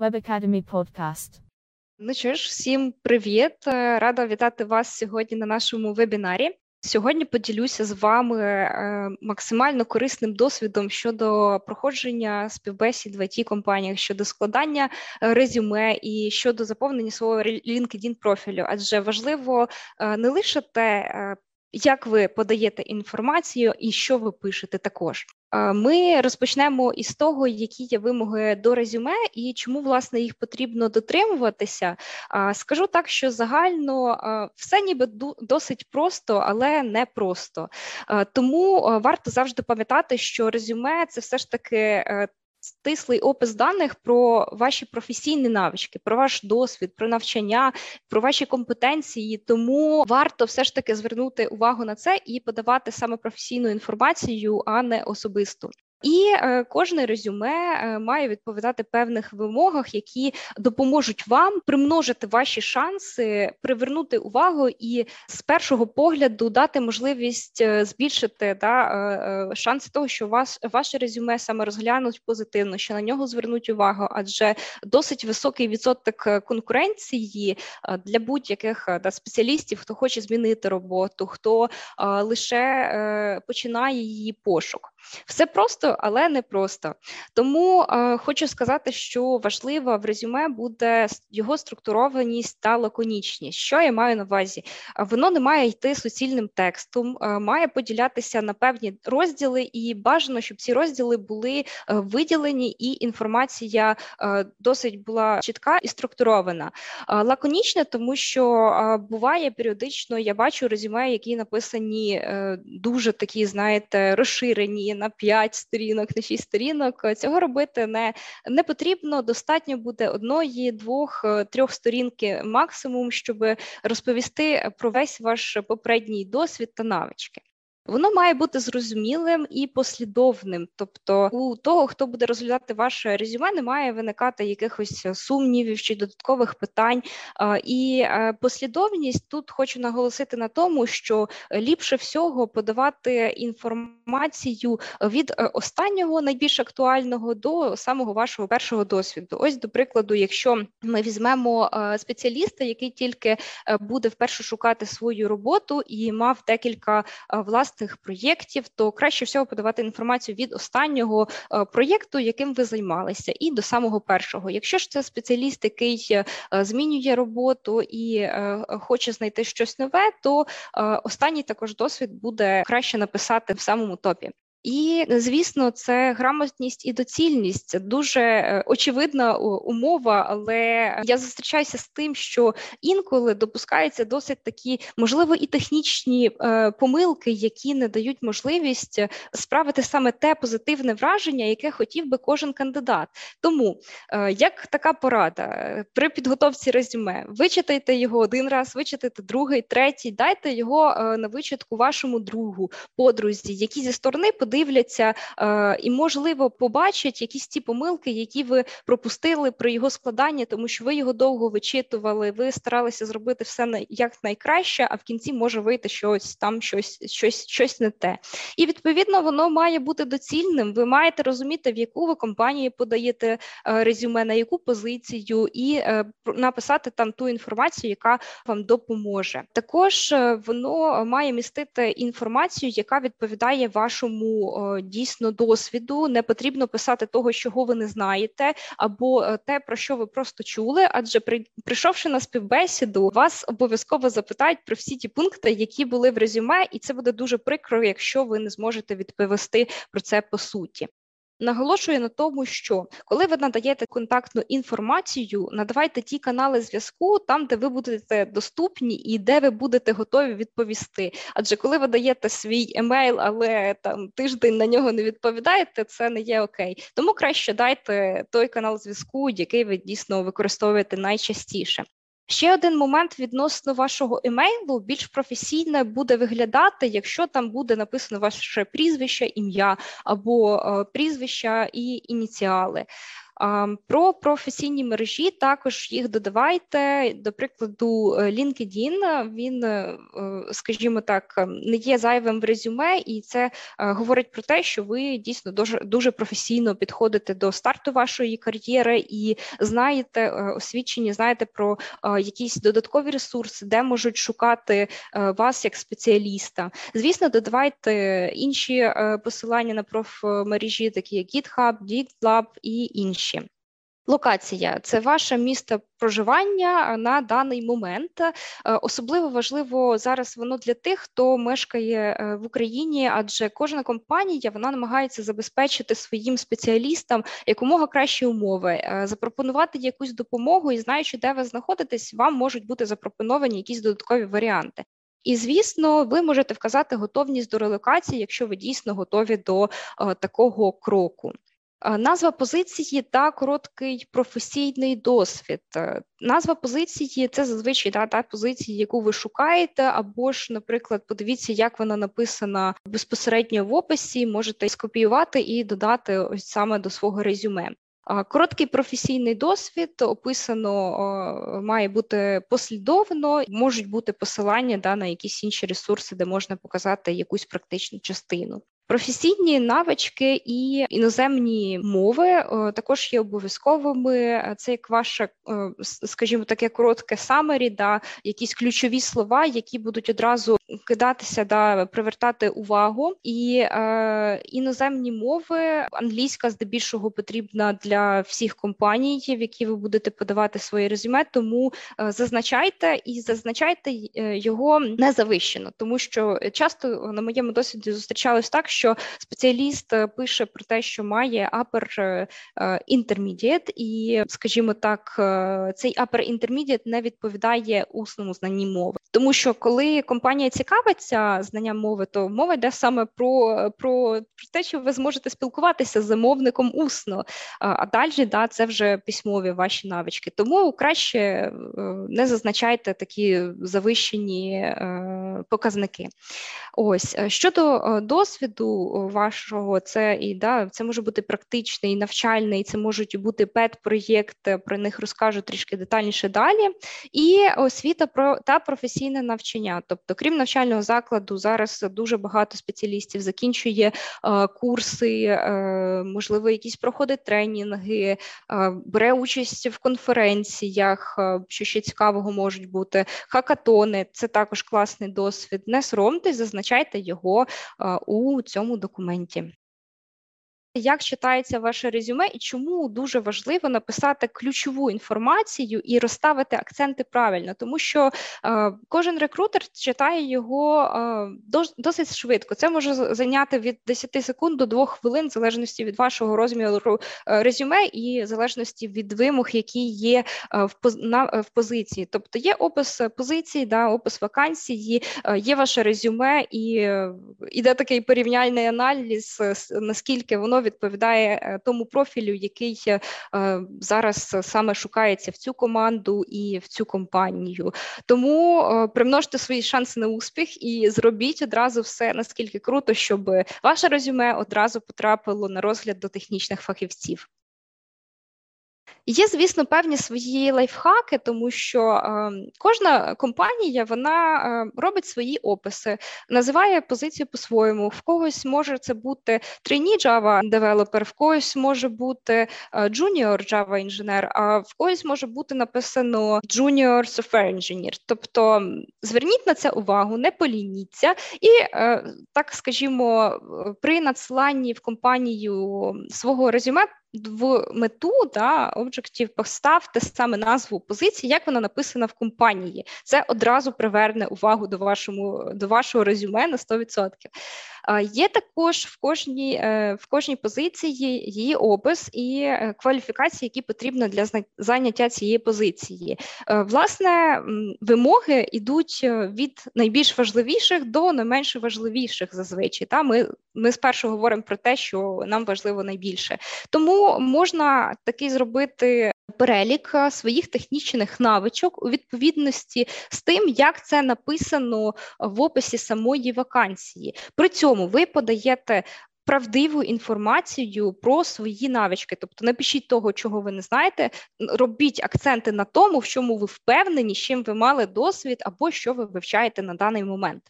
Web Academy Podcast. Ну що ж, всім привіт! Рада вітати вас сьогодні на нашому вебінарі. Сьогодні поділюся з вами е, максимально корисним досвідом щодо проходження співбесід в it компаніях щодо складання е, резюме і щодо заповнення свого LinkedIn профілю, адже важливо е, не лише те, як ви подаєте інформацію і що ви пишете також. Ми розпочнемо із того, які є вимоги до резюме і чому власне їх потрібно дотримуватися. Скажу так, що загально все ніби досить просто, але не просто. Тому варто завжди пам'ятати, що резюме це все ж таки е, стислий опис даних про ваші професійні навички, про ваш досвід, про навчання, про ваші компетенції. Тому варто все ж таки звернути увагу на це і подавати саме професійну інформацію, а не особисту. І е, кожне резюме е, має відповідати певних вимогах, які допоможуть вам примножити ваші шанси, привернути увагу і з першого погляду дати можливість е, збільшити да, шанси того, що вас ваше резюме саме розглянуть позитивно, що на нього звернуть увагу, адже досить високий відсоток конкуренції для будь-яких да, спеціалістів, хто хоче змінити роботу, хто лише починає її пошук. Все просто, але не просто. Тому е, хочу сказати, що важливо в резюме буде його структурованість та лаконічність. Що я маю на увазі? Воно не має йти суцільним текстом, е, має поділятися на певні розділи, і бажано, щоб ці розділи були е, виділені, і інформація е, досить була чітка і структурована. Е, лаконічне, тому що е, буває періодично, я бачу резюме, які написані дуже такі, знаєте, розширені на 5 сторінок, на 6 сторінок. Цього робити не не потрібно. Достатньо буде одної, двох, е, трьох сторінки максимум, щоб розповісти про весь ваш попередній досвід та навички. Воно має бути зрозумілим і послідовним. Тобто, у того, хто буде розглядати ваше резюме, не має виникати якихось сумнівів чи додаткових питань. І е, послідовність тут хочу наголосити на тому, що ліпше всього подавати інформацію від е, останнього найбільш актуального до самого вашого першого досвіду. Ось, до прикладу, якщо ми візьмемо е, спеціаліста, який тільки буде вперше шукати свою роботу і мав декілька власних власних проєктів, то краще всього подавати інформацію від останнього е, проєкту, яким ви займалися, і до самого першого. Якщо ж це спеціаліст, який е, змінює роботу і е, хоче знайти щось нове, то останній також досвід буде краще написати в самому топі. І звісно, це грамотність і доцільність дуже е, очевидна умова, але я зустрічаюся з тим, що інколи допускаються досить такі, можливо, і технічні е, помилки, які не дають можливість е, справити саме те позитивне враження, яке хотів би кожен кандидат. Тому як така порада при підготовці резюме, вичитайте його один раз, вичитайте другий, третій, дайте його на вичитку вашому другу, подрузі, які зі сторони подивляться е, і, можливо, побачать якісь ті помилки, які ви пропустили при його складанні, тому що ви його довго вичитували, ви старалися зробити все як найкраще, а в кінці може вийти щось там, щось, щось, щось не те. І відповідно воно має бути доцільним. Ви маєте розуміти, в яку ви компанію подаєте е, резюме, на яку позицію, і е, написати там ту інформацію, яка вам допоможе. Також воно має містити інформацію, яка відповідає вашому дійсно досвіду. Не потрібно писати того, чого ви не знаєте, або е, те, про що ви просто чули. Адже при прийшовши на співбесіду, вас обов'язково запитають про всі ті пункти, які були в резюме, і це буде дуже прикро, якщо ви не зможете відповісти про це по суті. Наголошую на тому, що коли ви надаєте контактну інформацію, надавайте ті канали зв'язку там, де ви будете доступні і де ви будете готові відповісти. Адже коли ви даєте свій емейл, але там тиждень на нього не відповідаєте, це не є окей. Тому краще дайте той канал зв'язку, який ви дійсно використовуєте найчастіше. Ще один момент відносно вашого емейлу більш професійне буде виглядати, якщо там буде написано ваше прізвище, ім'я або е, прізвища і ініціали. Про професійні мережі також їх додавайте. До прикладу, LinkedIn, він, скажімо так, не є зайвим в резюме, і це говорить про те, що ви дійсно дуже дуже професійно підходите до старту вашої кар'єри і знаєте освічені, знаєте про якісь додаткові ресурси, де можуть шукати вас як спеціаліста. Звісно, додавайте інші посилання на профмережі, такі як GitHub, GitLab і інші. Локація це ваше місто проживання на даний момент. Е, особливо важливо зараз воно для тих, хто мешкає е, в Україні, адже кожна компанія вона намагається забезпечити своїм спеціалістам якомога кращі умови, е, запропонувати якусь допомогу і знаючи, де ви знаходитесь, вам можуть бути запропоновані якісь додаткові варіанти. І, звісно, ви можете вказати готовність до релокації, якщо ви дійсно готові до такого кроку. Назва позиції та короткий професійний досвід. Е, назва позиції це зазвичай да, та позиція, яку ви шукаєте, або ж, наприклад, подивіться, як вона написана безпосередньо в описі. Можете скопіювати і додати ось саме до свого резюме. Короткий професійний досвід описано має бути послідовно, можуть бути посилання да, на якісь інші ресурси, де можна показати якусь практичну частину. Професійні навички і іноземні мови е, також є обов'язковими. Це як ваше, е, скажімо, таке коротке самері, да, якісь ключові слова, які будуть одразу кидатися, да, привертати увагу. І е, іноземні мови, англійська здебільшого потрібна для всіх компаній, в які ви будете подавати своє резюме. Тому е, зазначайте і зазначайте його не завищено, тому що часто на моєму досвіді зустрічалось так, що спеціаліст е, пише про те, що має upper е, е, intermediate, і, скажімо так, цей upper intermediate не відповідає усному знанні мови. Тому що коли компанія цікавиться знанням мови, то мова йде саме про про, про те, що ви зможете спілкуватися з замовником усно, а далі да, це вже письмові ваші навички. Тому краще не зазначайте такі завищені показники. Ось щодо досвіду вашого, це і да, це може бути практичний, навчальний, це можуть бути пет-проєкти, про них розкажу трішки детальніше далі. І освіта про та професійне навчання. Тобто, крім навчального закладу, зараз дуже багато спеціалістів закінчує е, курси, е, можливо, якісь проходить тренінги, е, бере участь в конференціях, е, що ще цікавого можуть бути. Хакатони це також класний досвід. Не соромтесь, зазначайте його е, у цьому документі. Як читається ваше резюме, і чому дуже важливо написати ключову інформацію і розставити акценти правильно, тому що е, кожен рекрутер читає його е, досить швидко. Це може зайняти від 10 секунд до 2 хвилин, в залежності від вашого розміру е, резюме і в залежності від вимог, які є е, в на, в позиції. Тобто є опис позиції, да, опис вакансії, е, є ваше резюме, і е, іде такий порівняльний аналіз, наскільки воно відповідає е, тому профілю, який е, зараз саме шукається в цю команду і в цю компанію. Тому е, примножте свої шанси на успіх і зробіть одразу все наскільки круто, щоб ваше резюме одразу потрапило на розгляд до технічних фахівців. Є, звісно, певні свої лайфхаки, тому що е, кожна компанія вона е, робить свої описи, називає позицію по-своєму. В когось може це бути trainee Java developer, в когось може бути е, junior Java інженер, а в когось може бути написано junior software engineer. Тобто зверніть на це увагу, не полініться, і е, так скажімо, при надсиланні в компанію свого резюме в мету да, об'єктів поставте саме назву позиції, як вона написана в компанії. Це одразу приверне увагу до вашому до вашого резюме на 100%. Є також в кожній е, в кожній позиції її опис і е, кваліфікації, які потрібні для заняття цієї позиції. Е, власне, вимоги йдуть від найбільш важливіших до не менш важливіших зазвичай. Та ми ми спершу говоримо про те, що нам важливо найбільше. Тому можна такий зробити перелік е, своїх технічних навичок у відповідності з тим, як це написано в описі самої вакансії. При цьому ви подаєте правдиву інформацію про свої навички. Тобто напишіть того, чого ви не знаєте, робіть акценти на тому, в чому ви впевнені, з чим ви мали досвід, або що ви вивчаєте на даний момент.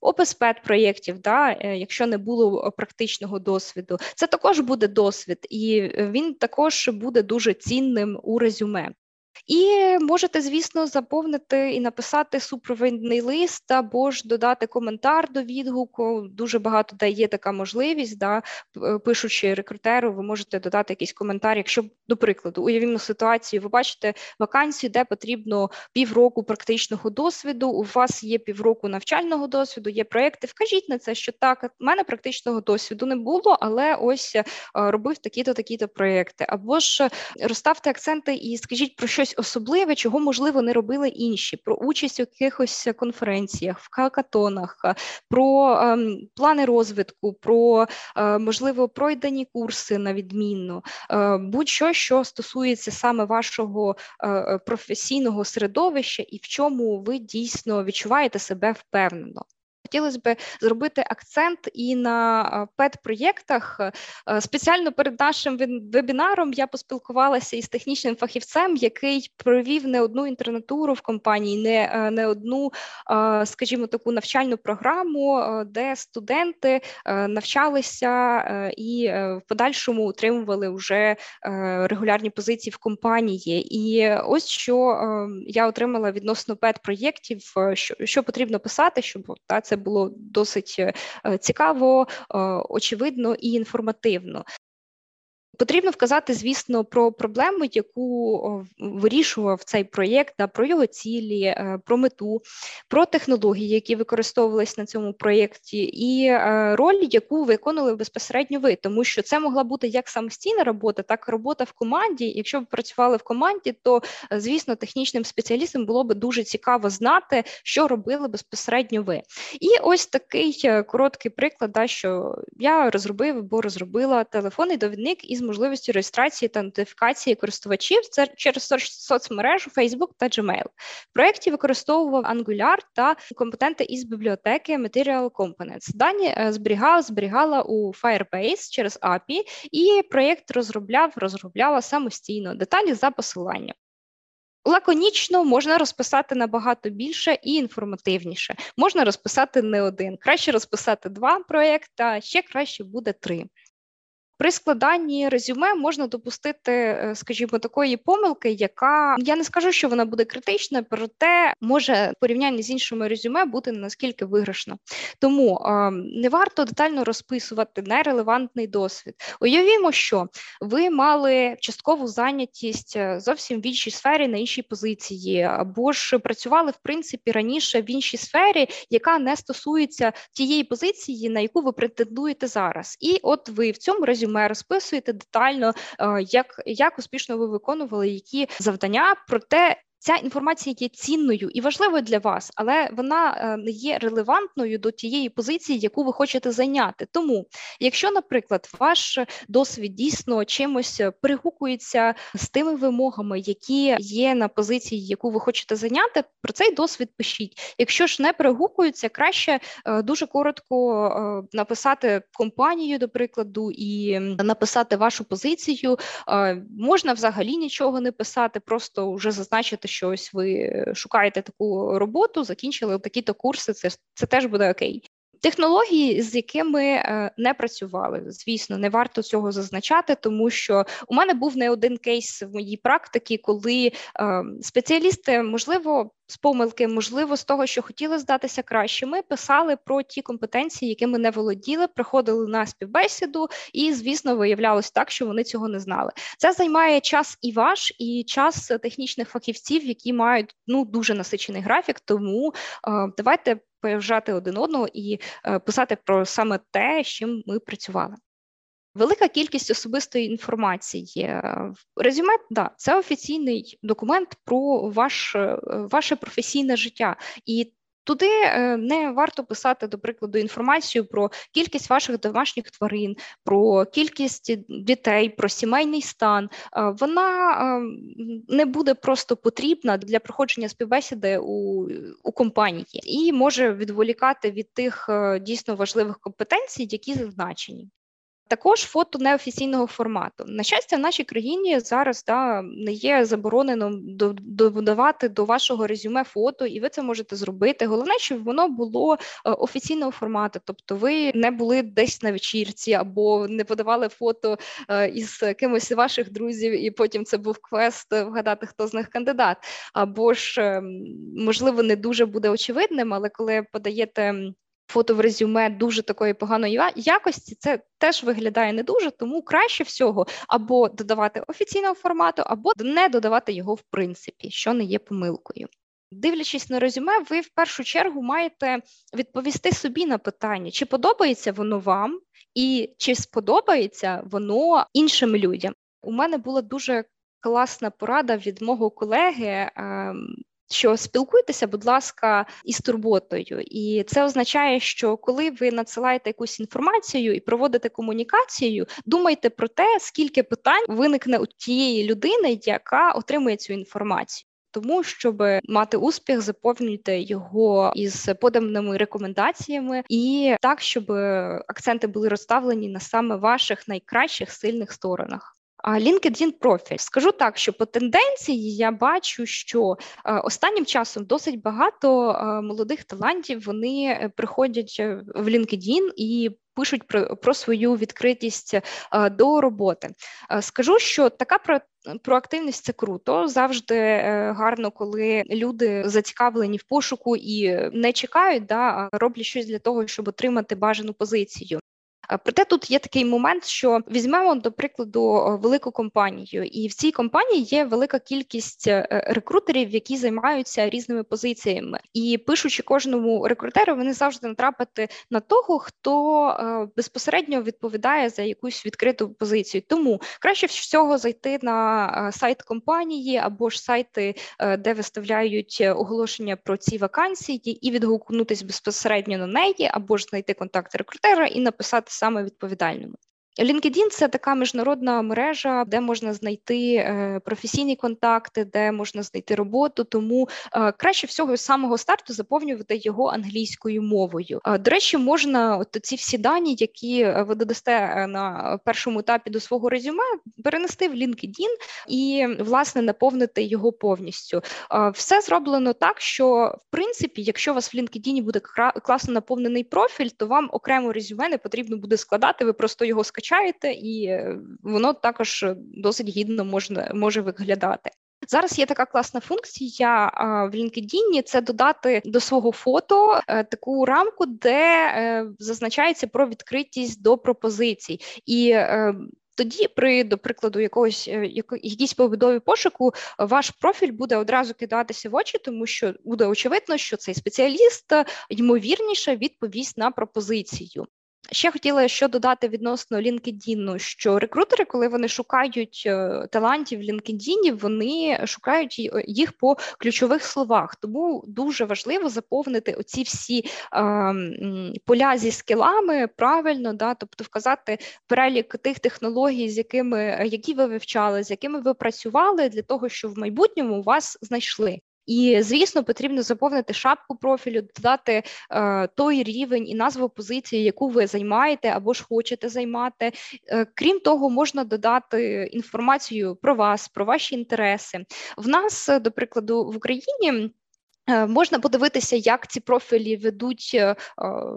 Опис пет проєктів, да, е, якщо не було практичного досвіду, це також буде досвід, і він також буде дуже цінним у резюме. І можете, звісно, заповнити і написати супровідний лист або ж додати коментар до відгуку. Дуже багато де є така можливість, да, е, пишучи рекрутеру, ви можете додати якийсь коментар. Якщо, до прикладу, уявімо ситуацію, ви бачите вакансію, де потрібно півроку практичного досвіду. У вас є півроку навчального досвіду, є проекти. Вкажіть на це, що так, в мене практичного досвіду не було, але ось е, робив такі-то, такі-то проекти. Або ж розставте акценти і скажіть про щось особливе, чого можливо не робили інші, про участь у якихось конференціях, в хакатонах, про ем, плани розвитку, про е, можливо пройдені курси на відмінно, е, будь-що, що стосується саме вашого е, професійного середовища, і в чому ви дійсно відчуваєте себе впевнено. Хотілося б зробити акцент і на пет-проєктах. Е, спеціально перед нашим вебінаром я поспілкувалася із технічним фахівцем, який провів не одну інтернатуру в компанії, не е, не одну, скажімо, таку навчальну програму, е, де студенти навчалися і в подальшому отримували вже регулярні позиції в компанії. І ось що я отримала відносно пет-проєктів, що що потрібно писати, щоб та це було досить е, цікаво, е, очевидно і інформативно. Потрібно вказати, звісно, про проблему, яку вирішував цей проєкт, да, про його цілі, е, про мету, про технології, які використовувалися на цьому проєкті, і е, роль, яку виконували безпосередньо ви, тому що це могла бути як самостійна робота, так і робота в команді. Якщо ви працювали в команді, то е, звісно, технічним спеціалістам було би дуже цікаво знати, що робили безпосередньо ви. І ось такий короткий приклад, да, що я розробив або розробила телефонний довідник із можливістю реєстрації та нотифікації користувачів через соцмережу Facebook та Gmail. В проєкті використовував Angular та компоненти із бібліотеки Material Components. Дані е, зберігала, зберігала у Firebase через API, і проєкт розробляв, розробляла самостійно деталі за посиланням. Лаконічно можна розписати набагато більше і інформативніше. Можна розписати не один. Краще розписати два проєкти, а ще краще буде три. При складанні резюме можна допустити, е, скажімо, такої помилки, яка я не скажу, що вона буде критична, проте може в порівнянні з іншими резюме бути наскільки виграшна. Тому е, не варто детально розписувати нерелевантний досвід. Уявімо, що ви мали часткову зайнятість е, зовсім в іншій сфері на іншій позиції, або ж працювали в принципі раніше в іншій сфері, яка не стосується тієї позиції, на яку ви претендуєте зараз. І от ви в цьому резюме резюме, розписуєте детально, е, як як успішно ви виконували які завдання, проте Ця інформація є цінною і важливою для вас, але вона е, не є релевантною до тієї позиції, яку ви хочете зайняти. Тому, якщо, наприклад, ваш досвід дійсно чимось перегукується з тими вимогами, які є на позиції, яку ви хочете зайняти, про цей досвід пишіть. Якщо ж не перегукується, краще е, дуже коротко е, написати компанію, до прикладу, і написати вашу позицію. Можна взагалі нічого не писати, просто вже зазначити що ось ви шукаєте таку роботу, закінчили такі-то курси, це це теж буде окей. Технології, з якими е, не працювали, звісно, не варто цього зазначати, тому що у мене був не один кейс в моїй практиці, коли е, спеціалісти, можливо, з помилки, можливо, з того, що хотіли здатися краще, ми писали про ті компетенції, якими не володіли, приходили на співбесіду, і, звісно, виявлялось так, що вони цього не знали. Це займає час і ваш, і час технічних фахівців, які мають ну дуже насичений графік. Тому е, давайте поважати один одного і е, писати про саме те, з чим ми працювали. Велика кількість особистої інформації. Резюме, да, це офіційний документ про ваш, е, ваше професійне життя. І Туди е, не варто писати, до прикладу, інформацію про кількість ваших домашніх тварин, про кількість дітей, про сімейний стан. Вона не буде просто потрібна для проходження співбесіди у, у компанії і може відволікати від тих е, дійсно важливих компетенцій, які зазначені. Також фото неофіційного формату. На щастя, в нашій країні зараз да, не є заборонено додавати до вашого резюме фото, і ви це можете зробити. Головне, щоб воно було е, офіційного формату, тобто ви не були десь на вечірці або не подавали фото е, із кимось ваших друзів, і потім це був квест вгадати, хто з них кандидат. Або ж ем, можливо не дуже буде очевидним, але коли подаєте фото в резюме дуже такої поганої якості, це теж виглядає не дуже, тому краще всього або додавати офіційного формату, або не додавати його в принципі, що не є помилкою. Дивлячись на резюме, ви в першу чергу маєте відповісти собі на питання, чи подобається воно вам, і чи сподобається воно іншим людям. У мене була дуже класна порада від мого колеги. Що спілкуйтеся, будь ласка, із турботою, і це означає, що коли ви надсилаєте якусь інформацію і проводите комунікацію, думайте про те, скільки питань виникне у тієї людини, яка отримує цю інформацію. Тому, щоб мати успіх, заповнюйте його із поданими рекомендаціями, і так, щоб акценти були розставлені на саме ваших найкращих сильних сторонах. LinkedIn профіль. Скажу так, що по тенденції я бачу, що е, останнім часом досить багато е, молодих талантів вони е, приходять в LinkedIn і пишуть про, про свою відкритість до роботи. Скажу, що така про. Проактивність це круто, завжди гарно, коли люди зацікавлені в пошуку і не чекають, да, а роблять щось для того, щоб отримати бажану позицію. Проте тут є такий момент, що візьмемо до прикладу велику компанію, і в цій компанії є велика кількість е, рекрутерів, які займаються різними позиціями, і пишучи кожному рекрутеру, вони завжди натрапити на того, хто е, безпосередньо відповідає за якусь відкриту позицію. Тому краще всього зайти на е, сайт компанії або ж сайти, де виставляють оголошення про ці вакансії, і відгукнутися безпосередньо на неї, або ж знайти контакт рекрутера і написати саме відповідальними. LinkedIn – це така міжнародна мережа, де можна знайти е, професійні контакти, де можна знайти роботу. Тому е, краще всього з самого старту заповнювати його англійською мовою. Е, до речі, можна от ці всі дані, які ви додасте на першому етапі до свого резюме, перенести в LinkedIn і власне наповнити його повністю. Все зроблено так, що в принципі, якщо у вас в LinkedIn буде класно наповнений профіль, то вам окремо резюме не потрібно буде складати. Ви просто його скачаєте скачаєте, і е, воно також досить гідно можна може виглядати. Зараз є така класна функція в LinkedIn, це додати до свого фото е, таку рамку, де е, зазначається про відкритість до пропозицій. І тоді, при до прикладу, якогось якійсь побудові пошуку, ваш профіль буде одразу кидатися в очі, тому що буде очевидно, що цей спеціаліст ймовірніше відповість на пропозицію. Ще хотіла що додати відносно LinkedIn, що рекрутери, коли вони шукають е, талантів в LinkedIn, вони шукають їх по ключових словах. Тому дуже важливо заповнити оці всі е, поля зі скілами правильно, да, тобто вказати перелік тих технологій, з якими які ви вивчали, з якими ви працювали, для того, щоб в майбутньому вас знайшли. І, звісно, потрібно заповнити шапку профілю, додати е, той рівень і назву позиції, яку ви займаєте або ж хочете займати. Е, крім того, можна додати інформацію про вас, про ваші інтереси. В нас, до прикладу, в Україні. Е, можна подивитися, як ці профілі ведуть е,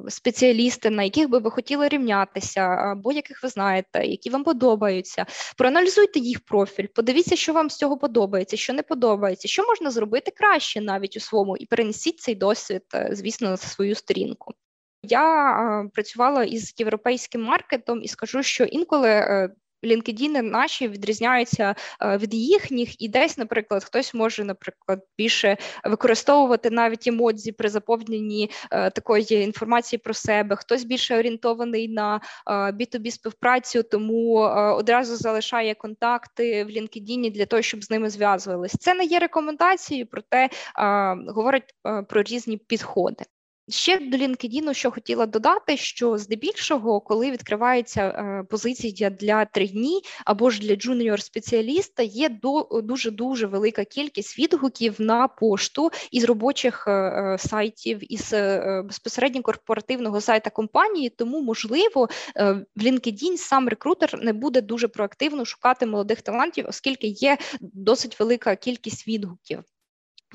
спеціалісти, на яких би ви хотіли рівнятися, або яких ви знаєте, які вам подобаються. Проаналізуйте їх профіль, подивіться, що вам з цього подобається, що не подобається, що можна зробити краще навіть у своєму, і перенесіть цей досвід, е, звісно, на свою сторінку. Я працювала із європейським маркетом і скажу, що інколи LinkedIn наші відрізняються е, від їхніх, і десь, наприклад, хтось може, наприклад, більше використовувати навіть емодзі при заповненні е, такої інформації про себе, хтось більше орієнтований на B2B е, співпрацю, тому одразу залишає контакти в LinkedIn для того, щоб з ними зв'язувались. Це не є рекомендацією, проте говорить про різні підходи. Ще до LinkedIn, що хотіла додати, що здебільшого, коли відкривається е, позиція для трейні або ж для джуніор-спеціаліста, є до дуже дуже велика кількість відгуків на пошту із робочих е, е сайтів, із безпосередньо корпоративного сайта компанії. Тому, можливо, в LinkedIn сам рекрутер не буде дуже проактивно шукати молодих талантів, оскільки є досить велика кількість відгуків.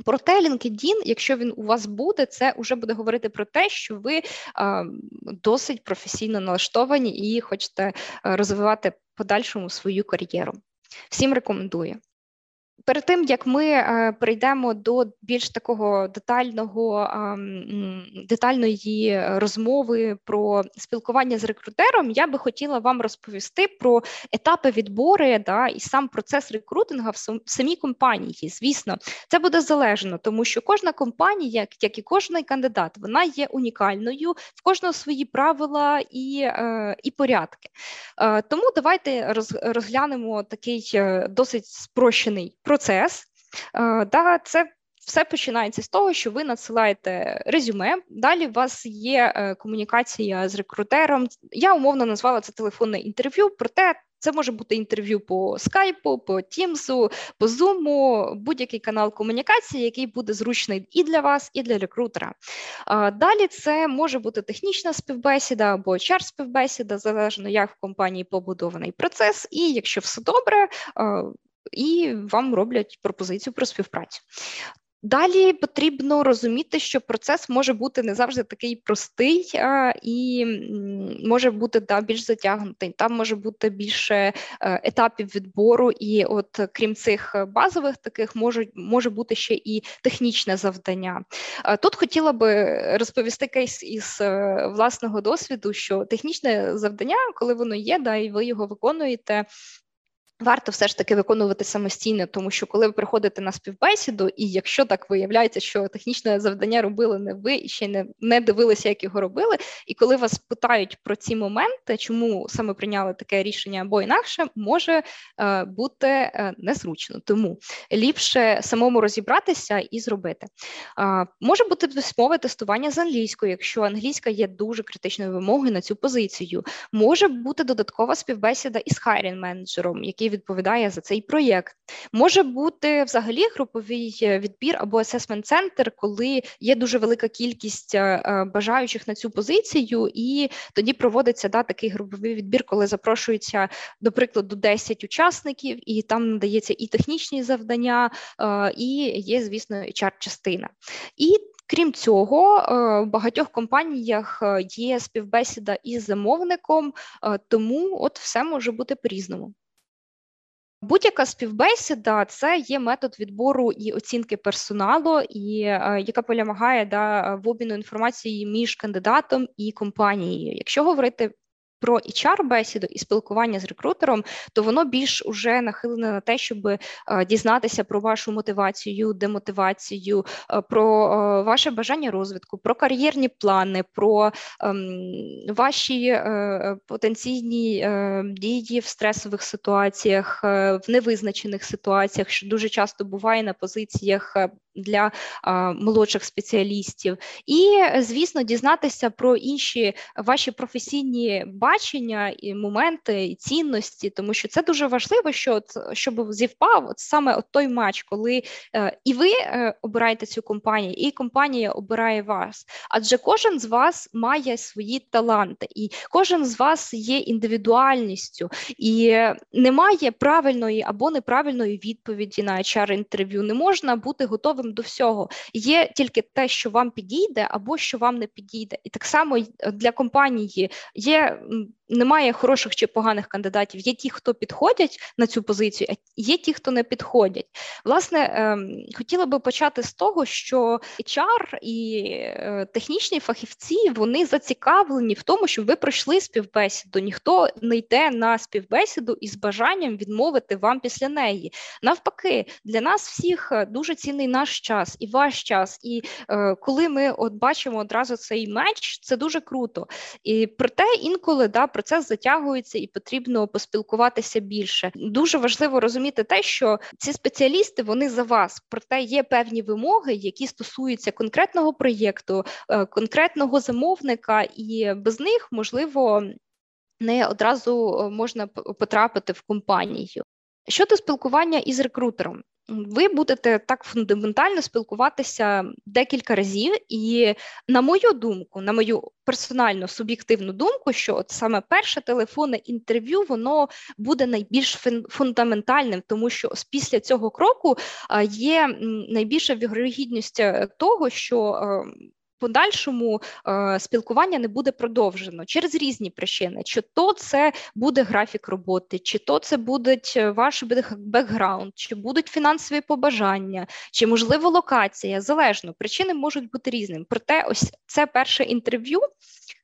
Проте LinkedIn, якщо він у вас буде, це вже буде говорити про те, що ви а, досить професійно налаштовані і хочете розвивати подальшому свою кар'єру. Всім рекомендую. Перед тим як ми е, перейдемо до більш такого детального детальної розмови про спілкування з рекрутером, я би хотіла вам розповісти про етапи відбору да, і сам процес рекрутинга в самій компанії. Звісно, це буде залежно, тому що кожна компанія, як, і кожен кандидат, вона є унікальною, в кожного свої правила і е, і порядки. Е, тому давайте розглянемо такий досить спрощений процес. Е, да, Це все починається з того, що ви надсилаєте резюме. Далі у вас є е, комунікація з рекрутером. Я умовно назвала це телефонне інтерв'ю, проте це може бути інтерв'ю по скайпу, по Тімсу, по Зуму, будь-який канал комунікації, який буде зручний і для вас, і для рекрутера. Далі це може бути технічна співбесіда або hr співбесіда залежно як в компанії побудований процес. І якщо все добре, і вам роблять пропозицію про співпрацю. Далі потрібно розуміти, що процес може бути не завжди такий простий а, і може бути да, більш затягнутий. Там може бути більше е, етапів відбору, і от крім цих базових таких може, може бути ще і технічне завдання. Тут хотіла би розповісти кейс із е, власного досвіду, що технічне завдання, коли воно є, да, і ви його виконуєте, Варто все ж таки виконувати самостійно, тому що коли ви приходите на співбесіду, і якщо так виявляється, що технічне завдання робили не ви і ще не не дивилися, як його робили. І коли вас питають про ці моменти, чому саме прийняли таке рішення або інакше, може е, бути е, незручно. Тому ліпше самому розібратися і зробити. Е, може бути письмове тестування з англійською, якщо англійська є дуже критичною вимогою на цю позицію. Може бути додаткова співбесіда із хайрінг менеджером, який відповідає за цей проєкт. Може бути взагалі груповий е, відбір або асесмент центр, коли є дуже велика кількість е, е, бажаючих на цю позицію, і тоді проводиться да, такий груповий відбір, коли запрошується, до прикладу, 10 учасників, і там надається і технічні завдання, і є, звісно, hr частина І Крім цього, в багатьох компаніях є співбесіда із замовником, тому от все може бути по різному. Будь-яка співбесіда це є метод відбору і оцінки персоналу, і е, яка полягає да, в обміну інформації між кандидатом і компанією. Якщо говорити про HR-бесіду і спілкування з рекрутером, то воно більш уже нахилене на те, щоб е, дізнатися про вашу мотивацію, демотивацію, е, про е, ваше бажання розвитку, про кар'єрні плани, про ем, ваші потенційні дії в стресових ситуаціях, в невизначених ситуаціях, що дуже часто буває на позиціях для молодших спеціалістів, і звісно, дізнатися про інші ваші професійні бачення і моменти і цінності, тому що це дуже важливо, що от, щоб зівпав от саме от той матч, коли е, і ви е, обираєте цю компанію, і компанія обирає вас. Адже кожен з вас має свої таланти, і кожен з вас є індивідуальністю, і немає правильної або неправильної відповіді на hr інтерв'ю. Не можна бути готовим готовим до всього. Є тільки те, що вам підійде, або що вам не підійде. І так само для компанії є немає хороших чи поганих кандидатів. Є ті, хто підходять на цю позицію, а є ті, хто не підходять. Власне, ем, хотіла би почати з того, що HR і е, технічні фахівці вони зацікавлені в тому, щоб ви пройшли співбесіду. Ніхто не йде на співбесіду із бажанням відмовити вам після неї. Навпаки, для нас всіх е, дуже цінний наш наш час, і ваш час. І е, коли ми от бачимо одразу цей меч, це дуже круто. І проте інколи да, процес затягується і потрібно поспілкуватися більше. Дуже важливо розуміти те, що ці спеціалісти вони за вас, проте є певні вимоги, які стосуються конкретного проєкту, е, конкретного замовника, і без них можливо. Не одразу е, можна потрапити в компанію. Щодо спілкування із рекрутером, ви будете так фундаментально спілкуватися декілька разів, і на мою думку, на мою персональну суб'єктивну думку, що от саме перше телефонне інтерв'ю воно буде найбільш фундаментальним, тому що після цього кроку є найбільша вірогідність е, того, що ем, подальшому е, спілкування не буде продовжено через різні причини: чи то це буде графік роботи, чи то це буде ваш бекграунд, чи будуть фінансові побажання, чи можливо локація. Залежно причини можуть бути різними. Проте, ось це перше інтерв'ю.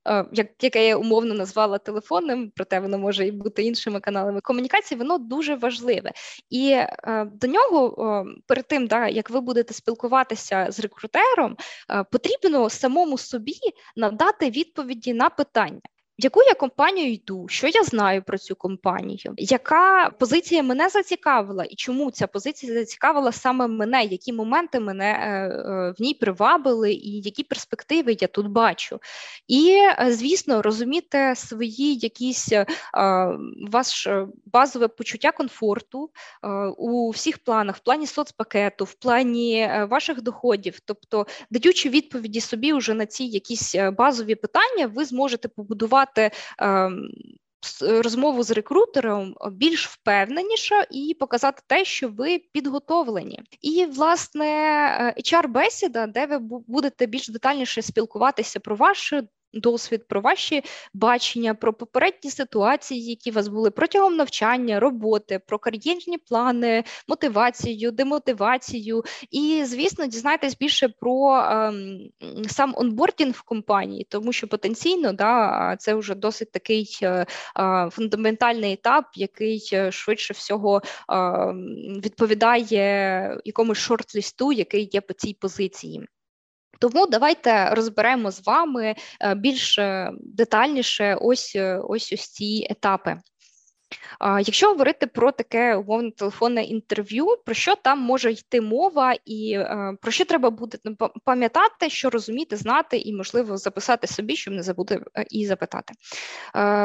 Е, як яке я умовно назвала телефонним, проте воно може і бути іншими каналами комунікації, воно дуже важливе. І е, до нього, перед тим, да, як ви будете спілкуватися з рекрутером, е, потрібно самому собі надати відповіді на питання в яку я компанію йду, що я знаю про цю компанію, яка позиція мене зацікавила, і чому ця позиція зацікавила саме мене, які моменти мене е, е, в ній привабили, і які перспективи я тут бачу. І, е, звісно, розуміти свої якісь ваш базове почуття комфорту у всіх планах, в плані соцпакету, в плані ваших доходів, тобто даючи відповіді собі вже на ці якісь базові питання, ви зможете побудувати побудувати ем, розмову з рекрутером більш впевненіше і показати те, що ви підготовлені. І власне е, hr бесіда де ви будете більш детальніше спілкуватися про ваше досвід, про ваші бачення, про попередні ситуації, які у вас були протягом навчання, роботи, про кар'єрні плани, мотивацію, демотивацію. І, звісно, дізнайтесь більше про ем, сам онбордінг в компанії, тому що потенційно да, це вже досить такий е, е, фундаментальний етап, який е, швидше всього е, відповідає якомусь шорт-лісту, який є по цій позиції. Тому давайте розберемо з вами е, більш е, детальніше ось е, ось ось ці етапи. Якщо говорити про таке умовне телефонне інтерв'ю, про що там може йти мова, і про що треба буде пам'ятати, що розуміти, знати, і, можливо, записати собі, щоб не забути і запитати.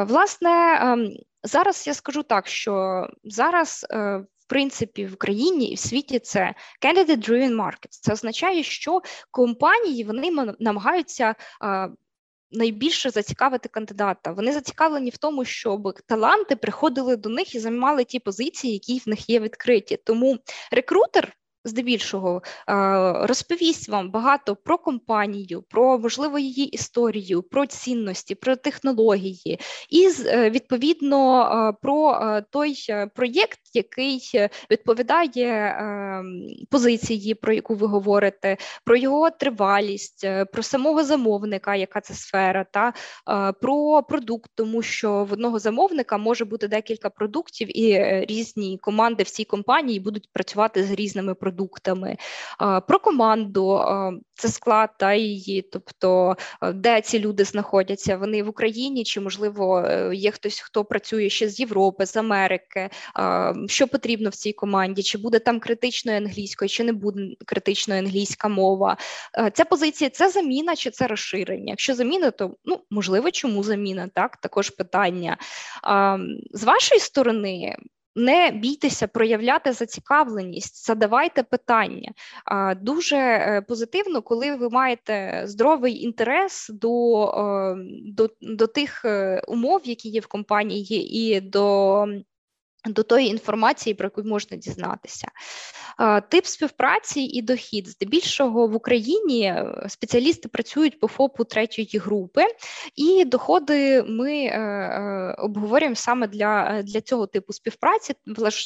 Власне, ем, зараз я скажу так, що зараз принципі в Україні і в світі це candidate-driven markets. Це означає, що компанії вони намагаються. Найбільше зацікавити кандидата. Вони зацікавлені в тому, щоб таланти приходили до них і займали ті позиції, які в них є відкриті. Тому рекрутер здебільшого розповість вам багато про компанію, про можливо її історію, про цінності, про технології, і е, відповідно про е, той е, проєкт, який відповідає позиції, про яку ви говорите, про його тривалість, про самого замовника, яка це сфера, та про продукт, тому що в одного замовника може бути декілька продуктів, і різні команди в цій компанії будуть працювати з різними продуктами продуктами, про команду, це склад та її, тобто де ці люди знаходяться, вони в Україні, чи можливо е, є хтось, хто працює ще з Європи, з Америки, що потрібно в цій команді, чи буде там критичною англійською, чи не буде критичною англійська мова. Ця позиція це заміна чи це розширення? Якщо заміна, то ну можливо, чому заміна? Так, також питання з вашої сторони. Не бійтеся проявляти зацікавленість, задавайте питання. Дуже е, позитивно, коли ви маєте здоровий інтерес до, е, до, до тих е, умов, які є в компанії, і до до тої інформації, про яку можна дізнатися. Тип співпраці і дохід. Здебільшого в Україні е, спеціалісти працюють по ФОПу третьої групи, і доходи ми е, е, обговорюємо саме для для цього типу співпраці.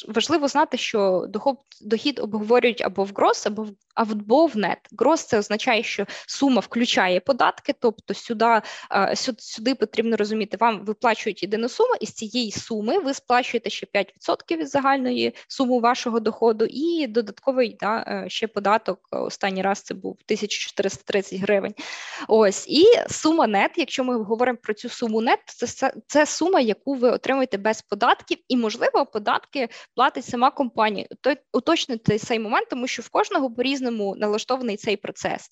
Важливо знати, що доход, дохід обговорюють або в грос, або в або в нет. Грос це означає, що сума включає податки, тобто сюди, сюди потрібно розуміти, вам виплачують єдину суму, і з цієї суми ви сплачуєте ще 5 5% від загальної суми вашого доходу, і додатковий да, ще податок. Останній раз це був 1430 гривень. Ось і сума нет. Якщо ми говоримо про цю суму нет, це це сума, яку ви отримуєте без податків, і можливо податки платить сама компанія. То уточнити цей момент, тому що в кожного по різному налаштований цей процес.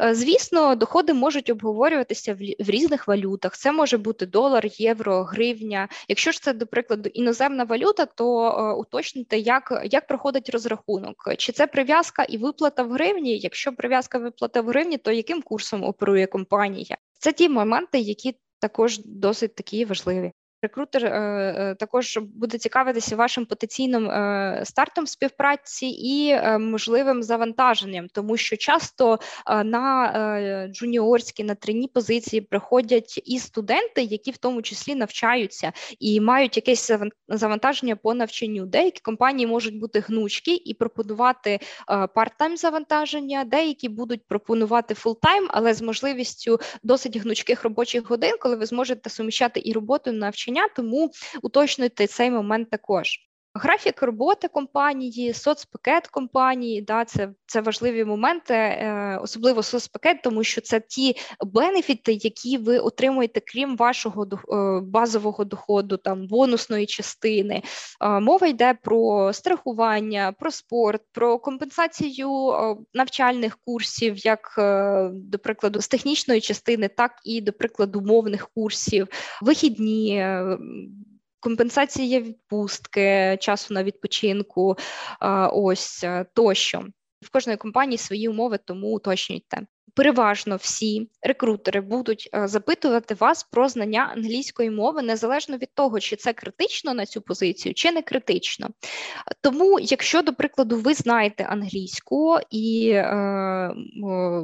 Е, звісно, доходи можуть обговорюватися в різних валютах. Це може бути долар, євро, гривня. Якщо ж це, до прикладу, іноземна валюта, то е, уточнити, як як проходить розрахунок, чи це прив'язка і виплата в гривні. Якщо прив'язка виплата в гривні, то яким курсом оперує компанія? Це ті моменти, які також досить такі важливі. Рекрутер е, е, також буде цікавитися вашим потенційним е, стартом співпраці і можливим завантаженням, тому що часто на джуніорські на trainee позиції приходять і студенти, які в тому числі навчаються і мають якесь завантаження по навчанню. Деякі компанії можуть бути гнучкі і пропонувати part-time завантаження, деякі будуть пропонувати full-time, але з можливістю досить гнучких робочих годин, коли ви зможете суміщати і роботу навчання навчання, тому уточнюйте цей момент також. Графік роботи компанії, соцпакет компанії, да, це це важливі моменти, е, особливо соцпакет, тому що це ті бенефіти, які ви отримуєте, крім вашого е, базового доходу, там бонусної частини. Е, мова йде про страхування, про спорт, про компенсацію навчальних курсів, як до прикладу, з технічної частини, так і до прикладу мовних курсів, вихідні компенсація відпустки, часу на відпочинку, ось тощо. В кожної компанії свої умови, тому уточнюйте переважно всі рекрутери будуть е, запитувати вас про знання англійської мови незалежно від того, чи це критично на цю позицію, чи не критично. Тому, якщо, до прикладу, ви знаєте англійську і е,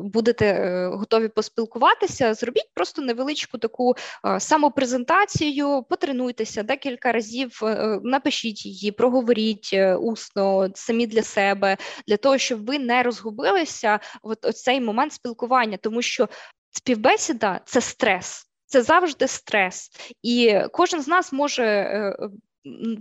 будете е, готові поспілкуватися, зробіть просто невеличку таку е, самопрезентацію, потренуйтеся декілька разів, е, напишіть її, проговоріть е, усно самі для себе, для того, щоб ви не розгубилися от цей момент спілкування спілкування, тому що співбесіда це стрес, це завжди стрес, і кожен з нас може.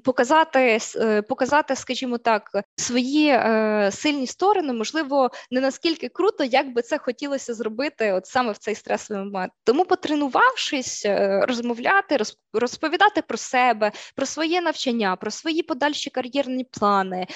Показати, е, показати, скажімо так, свої е, сильні сторони, можливо, не наскільки круто, як би це хотілося зробити, от саме в цей стресовий момент. Тому, потренувавшись, е, розмовляти, розповідати про себе, про своє навчання, про свої подальші кар'єрні плани,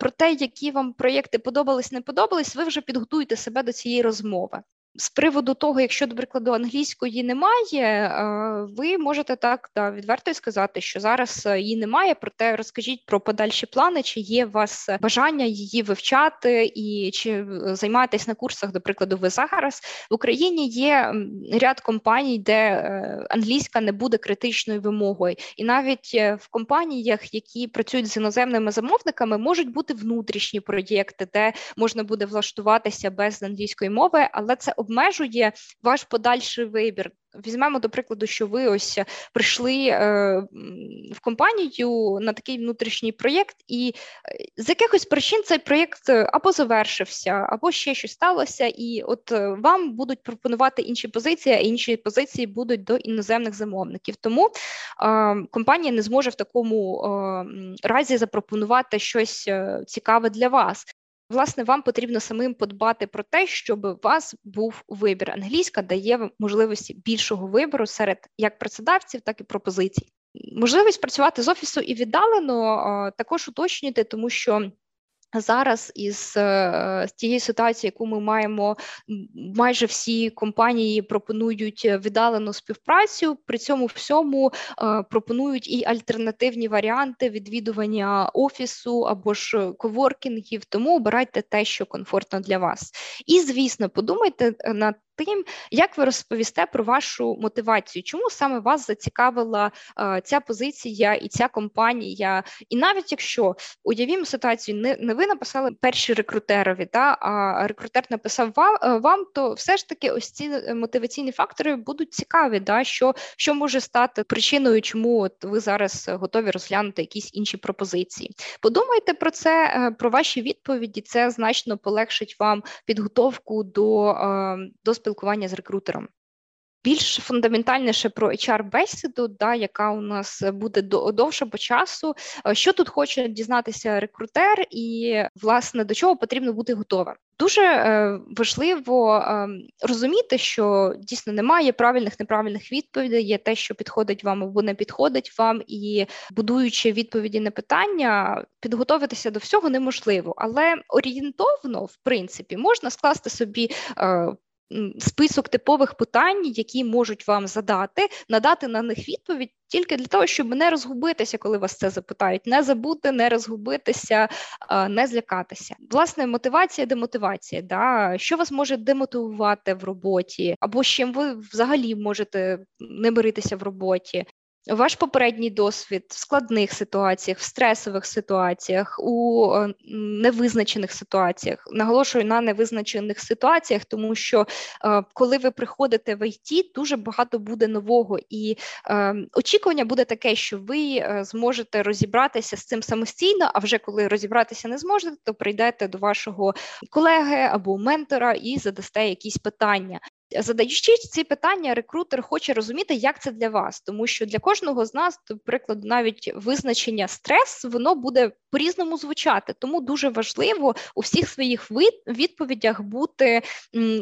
про те, які вам проєкти подобались, не подобались, ви вже підготуєте себе до цієї розмови. З приводу того, якщо, до прикладу, англійської немає, е, ви можете так да, відверто сказати, що зараз е, її немає, проте розкажіть про подальші плани, чи є у вас бажання її вивчати, і чи займаєтесь на курсах, до прикладу, ви зараз? В Україні є ряд компаній, де е, англійська не буде критичною вимогою, і навіть в компаніях, які працюють з іноземними замовниками, можуть бути внутрішні проєкти, де можна буде влаштуватися без англійської мови, але це обмежує ваш подальший вибір. Візьмемо до прикладу, що ви ось прийшли е, в компанію на такий внутрішній проєкт, і е, з якихось причин цей проєкт або завершився, або ще щось сталося, і от е, вам будуть пропонувати інші позиції, а інші позиції будуть до іноземних замовників. Тому е, компанія не зможе в такому е, разі запропонувати щось е, цікаве для вас. Власне, вам потрібно самим подбати про те, щоб у вас був вибір. Англійська дає можливості більшого вибору серед як працедавців, так і пропозицій. Можливість працювати з офісу і віддалено також уточнюйте, тому що Зараз із е, тієї ситуації, яку ми маємо, майже всі компанії пропонують віддалену співпрацю. При цьому всьому е, пропонують і альтернативні варіанти відвідування офісу або ж коворкінгів. Тому обирайте те, що комфортно для вас. І звісно, подумайте над тим, як ви розповісте про вашу мотивацію, чому саме вас зацікавила е, ця позиція і ця компанія? І навіть якщо уявімо ситуацію, не не ви написали перші рекрутерові, та а рекрутер написав вам, е, вам, то все ж таки ось ці мотиваційні фактори будуть цікаві, да, що що може стати причиною, чому от ви зараз готові розглянути якісь інші пропозиції. Подумайте про це, е, про ваші відповіді. Це значно полегшить вам підготовку до, до спілкування з рекрутером. Більш фундаментальніше про HR-бесіду, да, яка у нас буде довше по часу. Що тут хоче дізнатися рекрутер, і власне до чого потрібно бути готовим. Дуже е, важливо е, розуміти, що дійсно немає правильних неправильних відповідей. Є те, що підходить вам або не підходить вам, і будуючи відповіді на питання, підготовитися до всього неможливо, але орієнтовно, в принципі, можна скласти собі. Е, список типових питань, які можуть вам задати, надати на них відповідь тільки для того, щоб не розгубитися, коли вас це запитають, не забути, не розгубитися, не злякатися. Власне, мотивація, демотивація. Да? Що вас може демотивувати в роботі, або з чим ви взагалі можете не миритися в роботі? Ваш попередній досвід в складних ситуаціях, в стресових ситуаціях, у е, невизначених ситуаціях. Наголошую на невизначених ситуаціях, тому що е, коли ви приходите в ІТ, дуже багато буде нового, і е, очікування буде таке, що ви зможете розібратися з цим самостійно. А вже коли розібратися не зможете, то прийдете до вашого колеги або ментора і задасте якісь питання. Задаючи ці питання, рекрутер хоче розуміти, як це для вас, тому що для кожного з нас, до прикладу, навіть визначення стрес, воно буде по-різному звучати. Тому дуже важливо у всіх своїх відповідях бути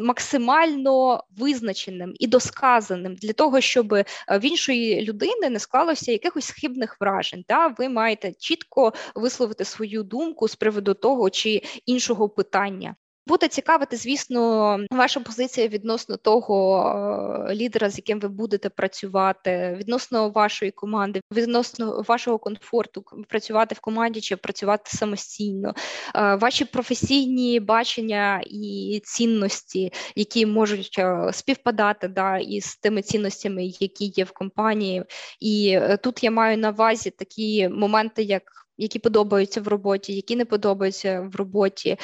максимально визначеним і досказаним для того, щоб е, в іншої людини не склалося якихось хибних вражень. Та ви маєте чітко висловити свою думку з приводу того чи іншого питання. Буде цікавити, звісно, ваша позиція відносно того е, лідера, з яким ви будете працювати, відносно вашої команди, відносно вашого комфорту, працювати в команді чи працювати самостійно, е, ваші професійні бачення і цінності, які можуть е, співпадати да, із тими цінностями, які є в компанії. І тут я маю на увазі такі моменти, як які подобаються в роботі, які не подобаються в роботі,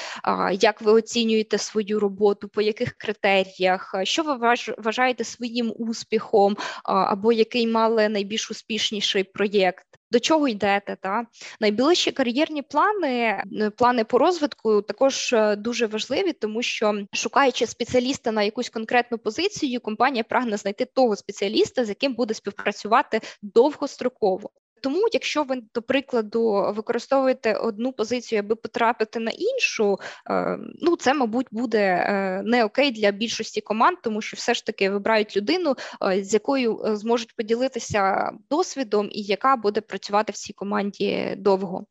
як ви оцінюєте свою роботу, по яких критеріях, що ви вважаєте своїм успіхом, або який мали найбільш успішніший проєкт. До чого йдете? Та найближчі кар'єрні плани, плани по розвитку також е, дуже важливі, тому що шукаючи спеціаліста на якусь конкретну позицію, компанія прагне знайти того спеціаліста, з яким буде співпрацювати довгостроково. Тому, якщо ви, до прикладу, використовуєте одну позицію, аби потрапити на іншу, е, ну це, мабуть, буде е, не окей для більшості команд, тому що все ж таки вибирають людину, е, з якою зможуть поділитися досвідом, і яка буде працювати в цій команді довго.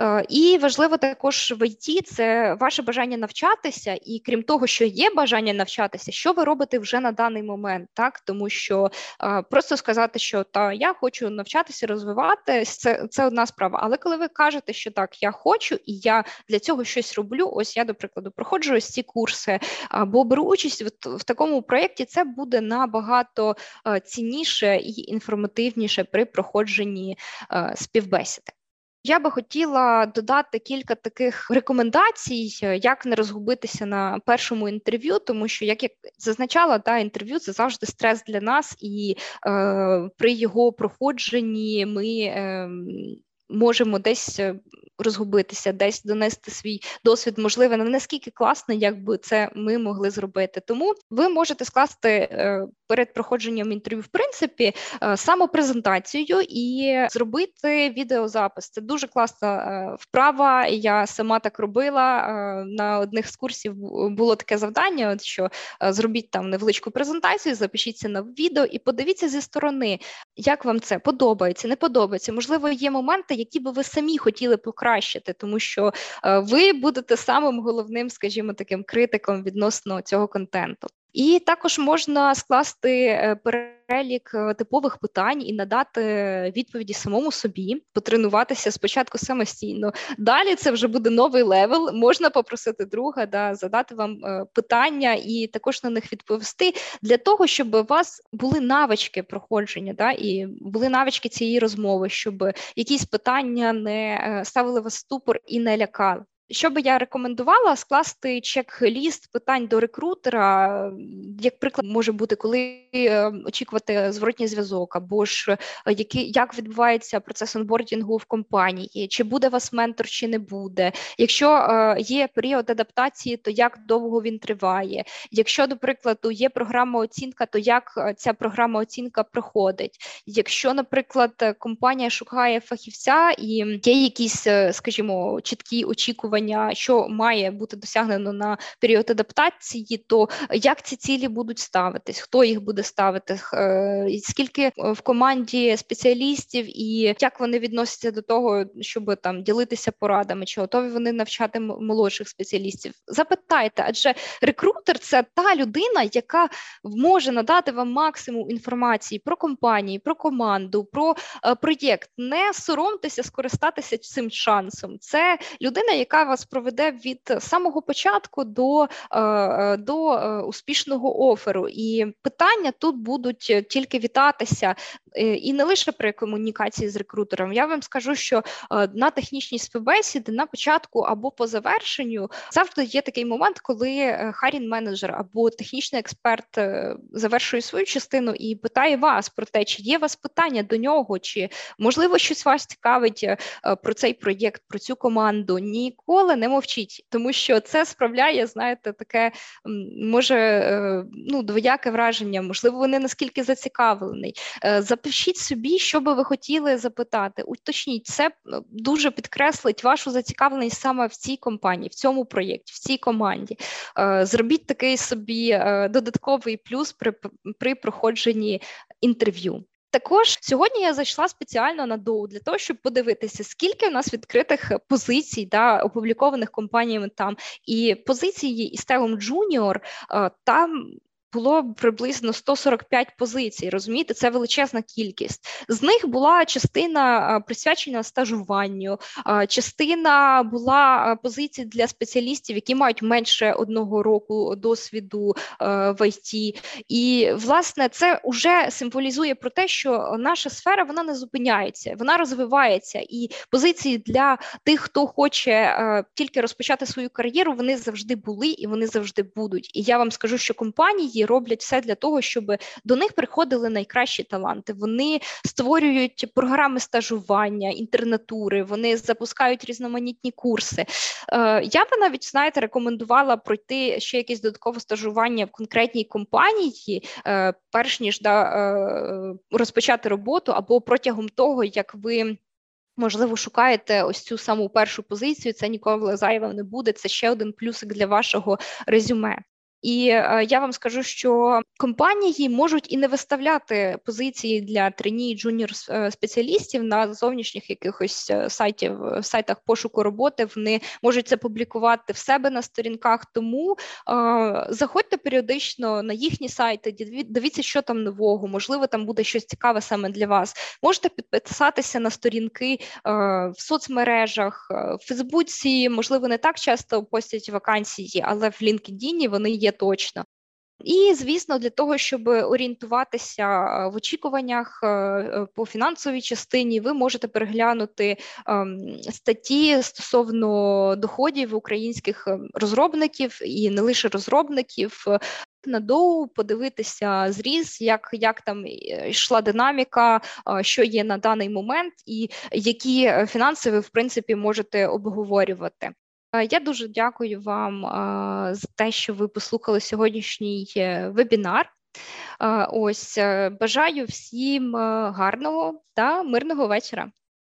Е, і важливо також в ІТ це ваше бажання навчатися, і крім того, що є бажання навчатися, що ви робите вже на даний момент, так тому що е, просто сказати, що та я хочу навчатися, розвиватися, це це одна справа. Але коли ви кажете, що так, я хочу і я для цього щось роблю, ось я до прикладу проходжу ось ці курси або беру участь в, в такому проєкті, це буде набагато е, цінніше і інформативніше при проходженні співбесіди. Я би хотіла додати кілька таких рекомендацій, як не розгубитися на першому інтерв'ю, тому що, як я зазначала, та інтерв'ю це завжди стрес для нас, і е, при його проходженні ми. Е, Можемо десь е, розгубитися, десь донести свій досвід, можливо, не наскільки класно, як би це ми могли зробити. Тому ви можете скласти е, перед проходженням інтерв'ю, в принципі, е, самопрезентацію і зробити відеозапис. Це дуже класна е, вправа. Я сама так робила. На одних з курсів було таке завдання: от що зробіть там невеличку презентацію, запишіться на відео і подивіться зі сторони, як вам це подобається, не подобається. Можливо, є моменти, які би ви самі хотіли покращити покращити, тому що е, ви будете самим головним, скажімо, таким критиком відносно цього контенту. І також можна скласти е, перелік е, типових питань і надати відповіді самому собі, потренуватися спочатку самостійно. Далі це вже буде новий level. Можна попросити друга да, задати вам питання і також на них відповісти для того, щоб у вас були навички проходження, да, і були навички цієї розмови, щоб якісь питання не ставили вас в ступор і не лякали. Що би я рекомендувала скласти чек-ліст питань до рекрутера, як приклад може бути, коли е, очікувати зворотній зв'язок, або ж е, який як відбувається процес онбордінгу в компанії, чи буде вас ментор, чи не буде. Якщо е, є період адаптації, то як довго він триває? Якщо, до прикладу, є програма оцінка, то як ця програма оцінка проходить? Якщо, наприклад, компанія шукає фахівця і є якісь, скажімо, чіткі очікування очікування, що має бути досягнено на період адаптації, то як ці цілі будуть ставитись, хто їх буде ставити, е, скільки в команді спеціалістів, і як вони відносяться до того, щоб там ділитися порадами, чи готові вони навчати молодших спеціалістів? Запитайте, адже рекрутер це та людина, яка може надати вам максимум інформації про компанії, про команду, про е, проєкт. Не соромтеся скористатися цим шансом. Це людина, яка вас проведе від самого початку до е, е, до е, успішного оферу. І питання тут будуть тільки вітатися, і не лише при комунікації з рекрутером. Я вам скажу, що на технічній співбесіди на початку або по завершенню завжди є такий момент, коли харін менеджер або технічний експерт завершує свою частину і питає вас про те, чи є у вас питання до нього, чи можливо щось вас цікавить про цей проєкт, про цю команду. Ніколи ніколи не мовчіть, тому що це справляє, знаєте, таке може е, ну, двояке враження, можливо, вони наскільки зацікавлені. Е, запишіть собі, що би ви хотіли запитати. Уточніть, це е, дуже підкреслить вашу зацікавленість саме в цій компанії, в цьому проєкті, в цій команді. Зробіть такий собі додатковий плюс при, при проходженні інтерв'ю. Також сьогодні я зайшла спеціально на доу для того, щоб подивитися, скільки у нас відкритих позицій, да, опублікованих компаніями там, і позиції із телом Junior, там було приблизно 145 позицій. Розумієте, це величезна кількість. З них була частина присвячена стажуванню, частина була позицій для спеціалістів, які мають менше одного року досвіду в ІТ. І власне це вже символізує про те, що наша сфера вона не зупиняється, вона розвивається. І позиції для тих, хто хоче тільки розпочати свою кар'єру, вони завжди були і вони завжди будуть. І я вам скажу, що компанії які роблять все для того, щоб до них приходили найкращі таланти. Вони створюють програми стажування, інтернатури, вони запускають різноманітні курси. Е, я би навіть знаєте, рекомендувала пройти ще якесь додаткове стажування в конкретній компанії, е, перш ніж да, е, розпочати роботу, або протягом того, як ви. Можливо, шукаєте ось цю саму першу позицію. Це ніколи зайвим не буде. Це ще один плюсик для вашого резюме. І е, я вам скажу, що компанії можуть і не виставляти позиції для trainee junior е, спеціалістів на зовнішніх якихось е, сайтів сайтах пошуку роботи. Вони можуть це публікувати в себе на сторінках. Тому заходьте періодично на їхні сайти, дивіться, що там нового. Можливо, там буде щось цікаве саме для вас. Можете підписатися на сторінки в соцмережах, в Фейсбуці, можливо, не так часто постять вакансії, але в LinkedIn вони є є точно. І, звісно, для того, щоб орієнтуватися в очікуваннях е, е, по фінансовій частині, ви можете переглянути ем, статті стосовно доходів українських ем, розробників і не лише розробників. На доу подивитися зріз, як як там йшла динаміка, що є на даний момент, і які фінанси ви в принципі можете обговорювати. Е, я дуже дякую вам е, за те, що ви послухали сьогоднішній е, вебінар. Ось бажаю всім гарного та мирного вечора.